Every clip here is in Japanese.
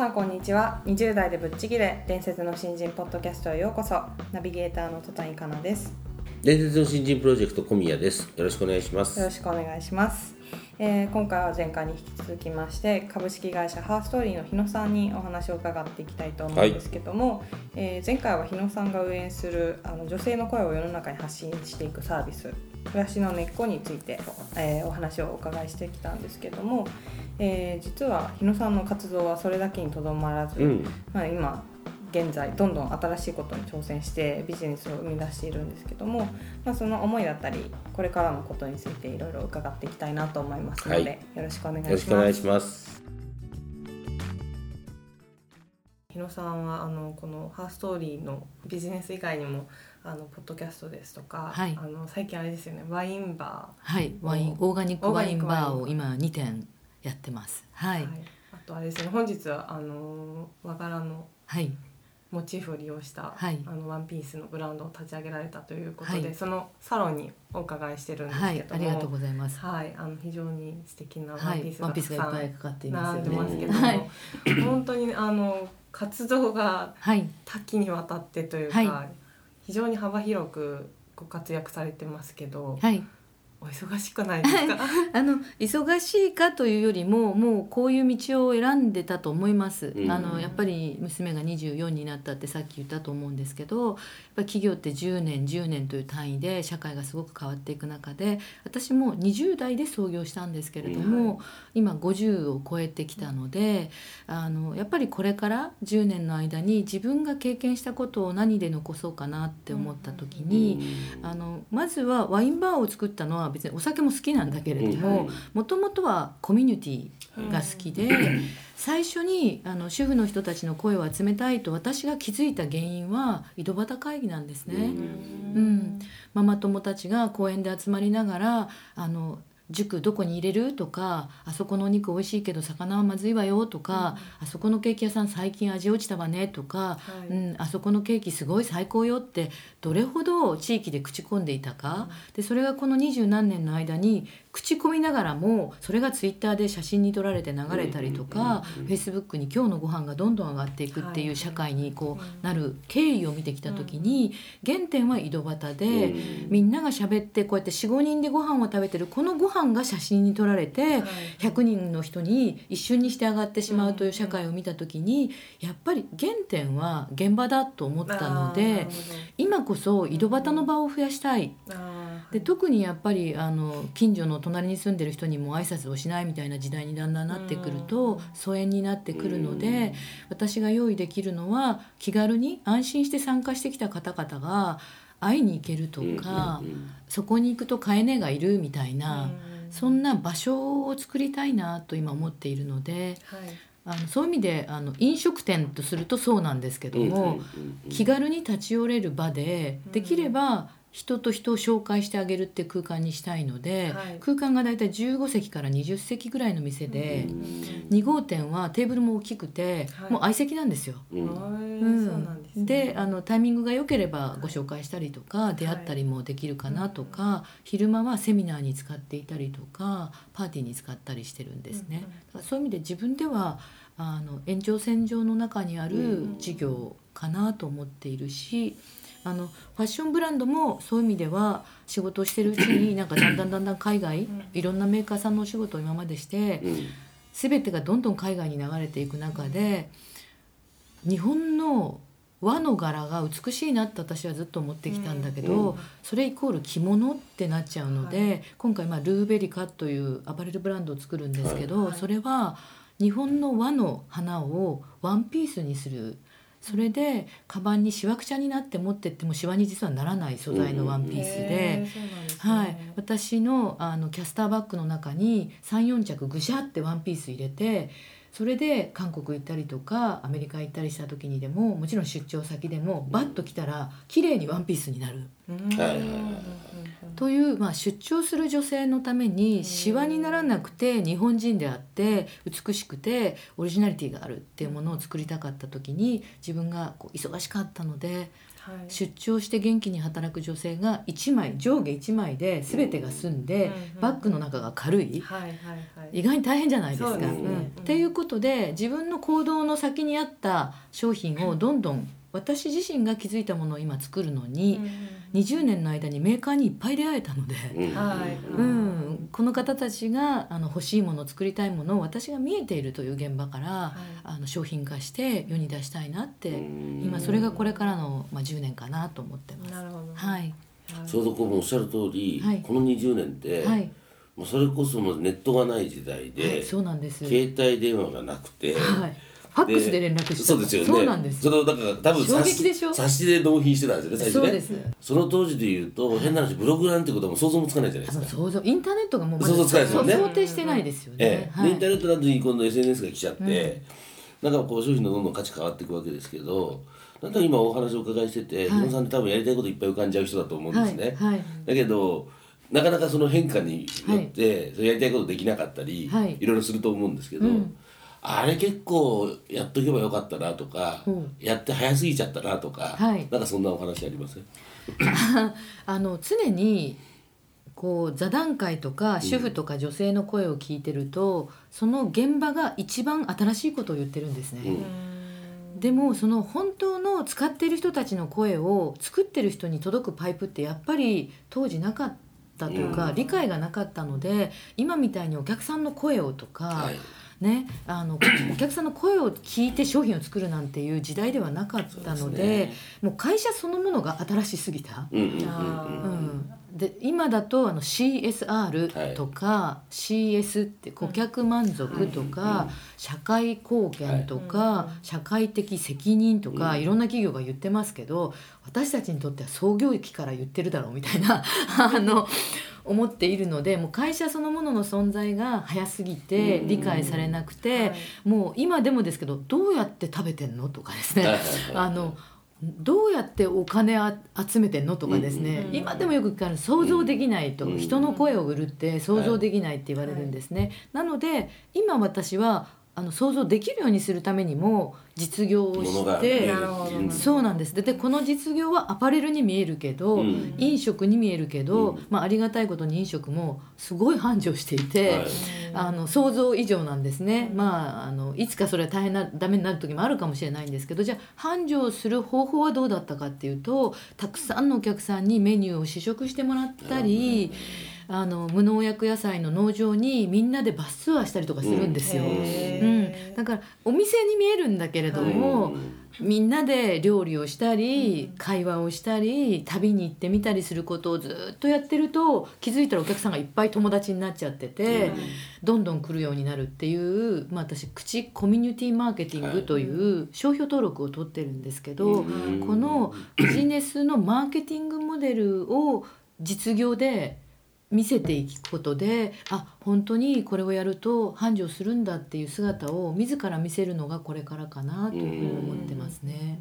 さんこんにちは。20代でぶっちぎれ伝説の新人ポッドキャストへようこそ。ナビゲーターの戸谷香奈です。伝説の新人プロジェクト小宮です。よろしくお願いします。よろしくお願いします、えー今回は前回に引き続きまして株式会社ハーストーリーの日野さんにお話を伺っていきたいと思うんですけども、えー前回は日野さんが運営するあの女性の声を世の中に発信していくサービス暮らしの根っこについて、えーお話をお伺いしてきたんですけども、えー実は日野さんの活動はそれだけにとどまらず、うん、まあ、今現在どんどん新しいことに挑戦してビジネスを生み出しているんですけども、まあ、その思いだったりこれからのことについていろいろ伺っていきたいなと思いますので、はいよろしくお願いよろしします。くお願いします。日野さんはあのこのハーストーリーのビジネス以外にもあのポッドキャストですとか、はいあの最近あれですよねワインバはい、ワインオーガニックワインバーを今2店やってます。ー、はい、あとあれですね本日はあの和柄のはい、モチーフを利用した、はい。あのワンピースのブランドを立ち上げられたということで、はい。そのサロンにお伺いしてるんですはい、けども、ありがとうございます。はい、あの非常に素敵なワはい。ンピー、スがたくさんがいっぱいかかっています並ん。でますけども、はい、本当にあの活動がはい、多岐にわたってというか、はい。非常に幅広くご活躍されてますけど、はい、お忙しくないですか？あの忙しいかというよりももうこういう道を選んでたと思います、うん。あのやっぱり娘が24になったってさっき言ったと思うんですけどやっぱり企業って10年10年という単位で社会がすごく変わっていく中で私も20代で創業したんですけれども、はい今50を超えてきたのであのやっぱりこれから10年の間に自分が経験したことを何で残そうかなって思った時に、あのまずはワインバーを作ったのは別にお酒も好きなんだけれどももともとはコミュニティが好きで、最初にあの主婦の人たちの声を集めたいと私が気づいた原因は井戸端会議なんですね。うん。ママ友たちが公園で集まりながらあの塾どこに入れる？とかあそこのお肉美味しいけど魚はまずいわよとか、あそこのケーキ屋さん最近味落ちたわねとか、はい。うん、あそこのケーキすごい最高よってどれほど地域で口コんでいたか、でそれがこの二十何年の間に口コミながらもそれがツイッターで写真に撮られて流れたりとか、フェイスブックに今日のご飯がどんどん上がっていくっていう社会にこうなる経緯を見てきた時に、原点は井戸端で、みんなが喋ってこうやって45人でご飯を食べてるこのご飯が写真に撮られて、100人の人に一瞬にして上がってしまうという社会を見た時にやっぱり原点は現場だと思ったので今こそ井戸端の場を増やしたい。で特にやっぱりあの近所の隣に住んでる人にも挨拶をしないみたいな時代にだんだんなってくると疎遠になってくるので私が用意できるのは気軽に安心して参加してきた方々が会いに行けるとかそこに行くと飼い主がいるみたいなそんな場所を作りたいなと今思っているのであのそういう意味であの飲食店とするとそうなんですけども気軽に立ち寄れる場でできれば人と人を紹介してあげるって空間にしたいので、はい。空間がだいたい15席から20席ぐらいの店で、2号店はテーブルも大きくて、はい。もう相席なんですよ。うん。そうなんですね。であのタイミングが良ければご紹介したりとか、出会ったりもできるかなとか、昼間はセミナーに使っていたりとかパーティーに使ったりしてるんですね。だからそういう意味で自分ではあの延長線上の中にある事業かなと思っているし。あのファッションブランドもそういう意味では仕事をしてるうちに なんかだんだんだんだん海外いろんなメーカーさんのお仕事を今までして全てがどんどん海外に流れていく中で日本の和の柄が美しいなって私はずっと思ってきたんだけど、うん。それイコール着物ってなっちゃうので、はい。今回まあルーベリカというアパレルブランドを作るんですけど、はい。それは日本の和の花をワンピースにするそれでカバンにしわくちゃになって持ってってもしわに実はならない素材のワンピースで。はい、私のあのキャスターバッグの中に34着ぐしゃってワンピース入れてそれで韓国行ったりとかアメリカ行ったりした時にでももちろん出張先でもバッと来たら綺麗にワンピースになる。うん。はいはいはいという、まあ、出張する女性のためにシワにならなくて日本人であって美しくてオリジナリティがあるっていうものを作りたかった時に自分がこう忙しかったのではい出張して元気に働く女性が1枚上下1枚で全てが済んで、うんバッグの中が軽い、意外に大変じゃないですか。っていうことで自分の行動の先にあった商品をどんどん私自身が気づいたものを今作るのに、20年の間にメーカーにいっぱい出会えたので。うん。はい。うん、この方たちがあの欲しいもの作りたいものを私が見えているという現場から、あの商品化して世に出したいなって、うん。今それがこれからの、まあ、10年かなと思ってます。なるほど。はい、ちょうどこうおっしゃる通り、はい。この20年って、はい、もうそれこそもうネットがない時代で、はい、そうなんです。携帯電話がなくて、はい、ファックスで連絡してたそうですよね。そうなんです。それをだから多分衝撃でしょ？冊子で納品してたんですよね最初ね。そうです。その当時で言うと変な話ブログなんてことはもう想像もつかないじゃないあですか。の想像インターネットがもうまだ想像つかないですよね。そう想定してないですよね。ええ。はい。でインターネットなんて今度 SNS が来ちゃって、なんかこう商品のどんどん価値変わっていくわけですけどなんか今お話をお伺いしてて、はい日野さんって多分やりたいこといっぱい浮かんじゃう人だと思うんですね、はい。はい。だけどなかなかその変化によって、それやりたいことできなかったり、はい。いろいろすると思うんですけど、うんあれ結構やっとけばよかったなとか、うん。やって早すぎちゃったなとか、はい。なんかそんなお話あります？あの常にこう座談会とか主婦とか女性の声を聞いてると、その現場が一番新しいことを言ってるんですね。でもその本当の使ってる人たちの声を作ってる人に届くパイプってやっぱり当時なかったというか、うん。理解がなかったので今みたいにお客さんの声をとか、はいね、あのお客さんの声を聞いて商品を作るなんていう時代ではなかったのでね。もう会社そのものが新しすぎた。うんで今だとあの CSR とか、CS って顧客満足とか、社会貢献とか、はい。社会的責任とか、うん。いろんな企業が言ってますけど私たちにとっては創業期から言ってるだろうみたいな あの思っているのでもう会社そのものの存在が早すぎてうん。理解されなくて、はい。もう今でもですけどどうやって食べてんのとかですね、あのどうやってお金あ集めてんのとかですね、うん今でもよく聞かれる想像できないと、うん人の声を売るって想像できないって言われるんですね、なので今私はあの想像できるようにするためにも実業をして、そうなんです。ででこの実業はアパレルに見えるけど、うん。飲食に見えるけど、うん。まあ、ありがたいことに飲食もすごい繁盛していて、はい。あの想像以上なんですね、まああのいつかそれは大変なダメになる時もあるかもしれないんですけどじゃあ繁盛する方法はどうだったかっていうとたくさんのお客さんにメニューを試食してもらったり、あの無農薬野菜の農場にみんなでバスツアーしたりとかするんですよ。へうん、だからお店に見えるんだけれども、うん。みんなで料理をしたり、会話をしたり旅に行ってみたりすることをずっとやってると気づいたらお客さんがいっぱい友達になっちゃってて、うん。どんどん来るようになるっていう、まあ、私口コミュニティマーケティングという商標登録を取ってるんですけど、うん。このビジネスのマーケティングモデルを実業で見せていくことであ本当にこれをやると繁盛するんだっていう姿を自ら見せるのがこれからかなというふうに思ってますね。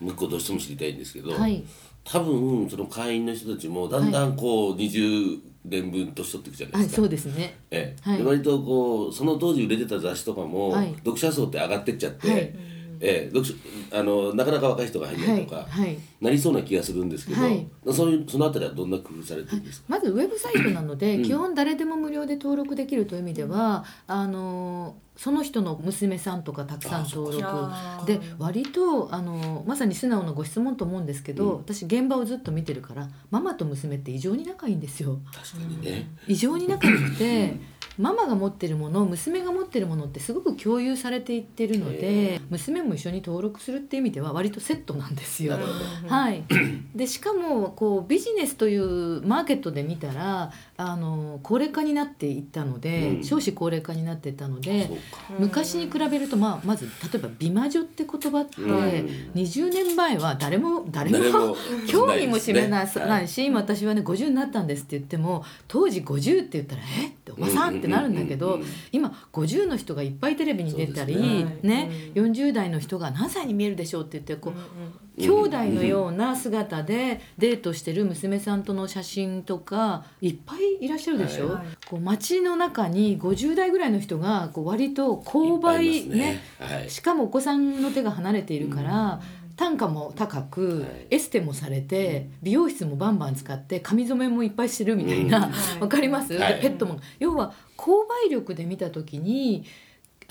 もう一個どうしても知りたいんですけど、うん、はい。多分その会員の人たちもだんだんこう20年分年取っていくじゃないはい、ですか。そうですね。ええ。はい。で割とこうその当時売れてた雑誌とかも、はい。読者層って上がってっちゃって、はいええ読書あのなかなか若い人が入んないとか、はいなりそうな気がするんですけど、はい。そういうそのあたりはどんな工夫されてるんですか、まずウェブサイトなので、うん。基本誰でも無料で登録できるという意味では、あのその人の娘さんとかたくさん登録。で割とあのまさに素直なご質問と思うんですけど、うん。私現場をずっと見てるからママと娘って異常に仲いいんですよ。確かにね、異常に仲良くてママが持ってるもの娘が持ってるものってすごく共有されていってるので娘も一緒に登録するっていう意味では割とセットなんですよ。はい、でしかもこうビジネスというマーケットで見たらあの高齢化になっていったので、うん。少子高齢化になっていったので昔に比べると、まあ、まず例えば「美魔女」って言葉って、うん。20年前は誰も誰も 興味も示なですね。ないし、今私はね50になったんですって言っても当時50って言ったら「えっ?」ておばさんってなるんだけどうんうんうんうん。今50の人がいっぱいテレビに出たりね。ね40代の人が何歳に見えるでしょうって言ってこう、うん兄弟のような姿でデートしてる娘さんとの写真とかいっぱいいらっしゃるでしょ、はいこう街の中に50代ぐらいの人がこう割と購買いっぱいいますね。はい。しかもお子さんの手が離れているから、単価も高く、はい。エステもされて美容室もバンバン使って髪染めもいっぱいしてるみたいな、うん。わはい。かります、はい。でペットも。要は購買力で見た時に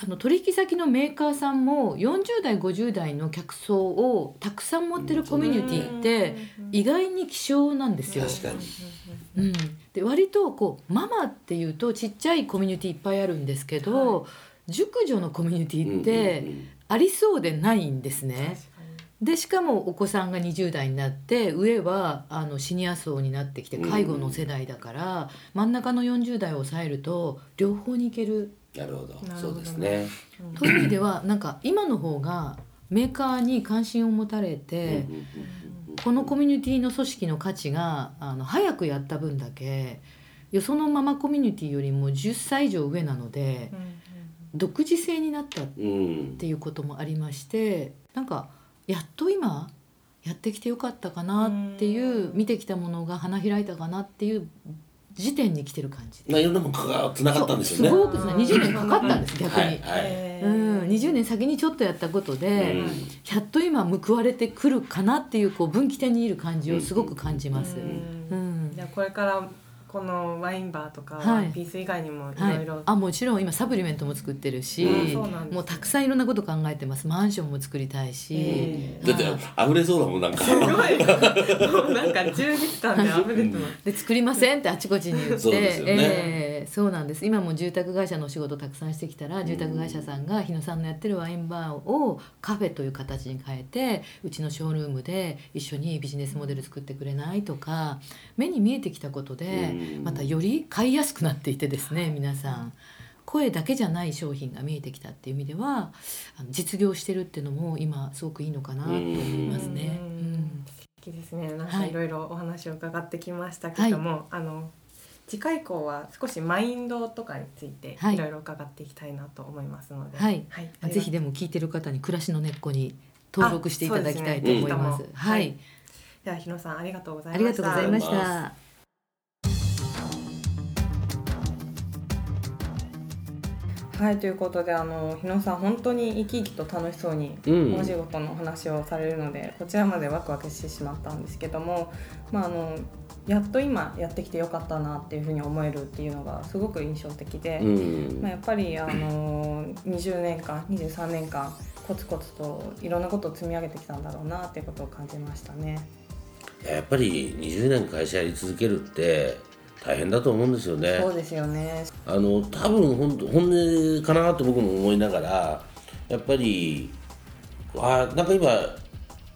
あの取引先のメーカーさんも40代50代の客層をたくさん持ってるコミュニティって意外に希少なんですよ。確かに。うん、で割とこうママっていうとちっちゃいコミュニティいっぱいあるんですけど、熟女のコミュニティってありそうでないんですね。でしかもお子さんが20代になって上はあのシニア層になってきて介護の世代だから、真ん中の40代を抑えると両方に行ける。なるほど。なるほど。そうですね。という意味ではなんか今の方がメーカーに関心を持たれて、このコミュニティの組織の価値があの早くやった分だけよそのままコミュニティよりも10歳以上上なので独自性になったっうんていうこともありましてなんかやっと今やってきてよかったかなっていううん見てきたものが花開いたかなっていう時点に来てる感じまあいろんなものがつながったんですよね。そうすごくですね。20年かかったんです逆に、はいはい。うん、20年先にちょっとやったことで、うん。やっと今報われてくるかなっていうこう分岐点にいる感じをすごく感じます。うん。うん。じゃあこれからこのワインバーとかはい。ワンピース以外にもいはいろい。ろ、あもちろん今サプリメントも作ってるし、うんそうなんです。ねもうたくさんいろんなこと考えてます。マンションも作りたいし、えだって溢れそうだもんなんか。すごい。もうなんか充実感で溢れてます。で作りませんってあちこちに言って。そうですよね。えーそうなんです。今も住宅会社のお仕事たくさんしてきたら住宅会社さんが日野さんのやってるワインバーをカフェという形に変えてうちのショールームで一緒にビジネスモデル作ってくれないとか目に見えてきたことでうん。またより買いやすくなっていてですね皆さん。声だけじゃない商品が見えてきたっていう意味ではあの実業してるっていうのも今すごくいいのかなと思いますね。うん。うん。素敵ですね。なんはい。かいろいろお話を伺ってきましたけども、あの次回以降は少しマインドとかについてはい。いろいろ伺っていきたいなと思いますので、はい。ありがぜひでも聞いてる方に暮らしの根っこに登録していただきたいと思います。すね。はい、はい。では日野さんありがとうございあました。りがとうございましありがとうございまた。はい。ということであの日野さん本当に生き生きと楽しそうにうん。お仕事のお話をされるので、こちらまでワクワクしてしまったんですけども、まあ、あのやっと今やってきてよかったなっていうふうに思えるっていうのがすごく印象的で、うんまあ、やっぱりあの20年間23年間コツコツといろんなことを積み上げてきたんだろうなっていうことを感じましたね。やっぱり20年会社やり続けるって大変だと思うんですよねそうですよね。あの多分本当本音かなと僕も思いながらやっぱりあなんか今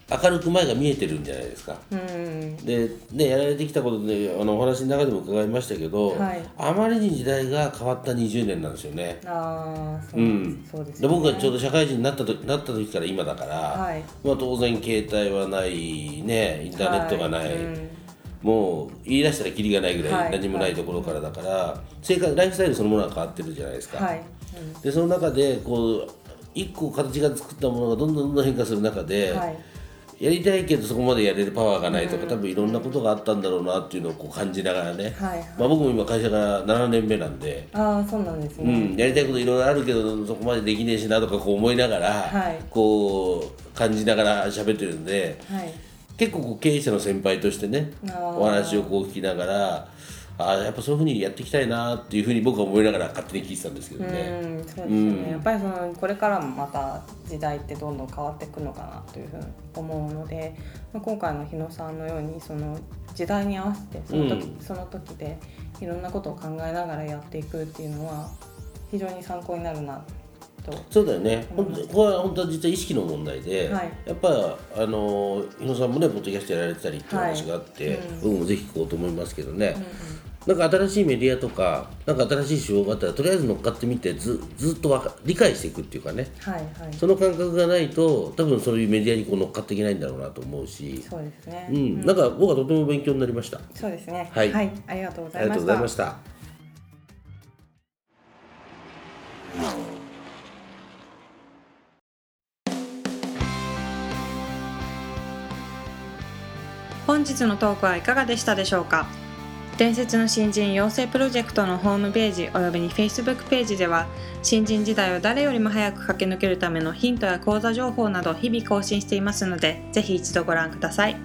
明るく前が見えてるんじゃないですか。うん。で、ね、やられてきたことであのお話の中でも伺いましたけど、はいあまりに時代が変わった20年なんですよね。ああ、そうう、んそうですで僕がちょうどど社会人になったとなった時から今だから、はいまあ、当然携帯はないねインターネットがない、うんもう言い出したらキリがないぐらはいい何もないところからだから、生活ライフスタイルそのものが変わってるじゃないですか。はい。でその中でこう一個形が作ったものがどんどんどんどん変化する中で、うんはい。やりたいけどそこまでやれるパワーがないとか、多分いろんなことがあったんだろうなっていうのをこう感じながらね、はい。まあ、僕も今会社から7年目なんで、ああ、そうなんですうね。ん、やりたいこといろいろあるけどそこまでできねえしなとかこう思いながら、はいこう感じながら喋ってるんではい。結構こう経営者の先輩としてねお話をこう聞きながらああやっぱそういうふうにやっていきたいなっていうふうに僕は思いながら勝手に聞いてたんですけどね。うんそうですよね、うん。やっぱりそのこれからもまた時代ってどんどん変わっていくのかなというふうに思うので、まあ、今回の日野さんのようにその時代に合わせてその時、うんその時でいろんなことを考えながらやっていくっていうのは非常に参考になるなと。そうだよね、ここは本当は実は意識の問題で、はい。やっぱあの日野さんもねポッドキャストやられてたりっていう話があって、はい。うん。僕もぜひ聞こうと思いますけどね、うんうんなんか新しいメディアとかなんか新しい手法があったらとりあえず乗っかってみてずずっとわか理解していくっていうかねはいはいその感覚がないと多分そういうメディアにこう乗っかっていけないんだろうなと思うし、そうですね。うん、なんか僕はとても勉強になりました。そうですね。はいありがとうござありがとうごいました。ざいました。本日のトークはいかがでしたでしょうか？伝説の新人養成プロジェクトのホームページおよびに Facebook ページでは新人時代を誰よりも早く駆け抜けるためのヒントや講座情報など日々更新していますのでぜひ一度ご覧ください。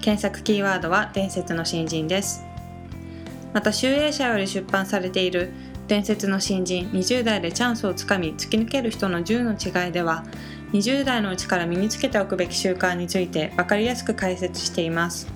検索キーワードは伝説の新人です。また集英社より出版されている伝説の新人20代でチャンスをつかみ突き抜ける人の10の違いでは20代のうちから身につけておくべき習慣について分かりやすく解説しています。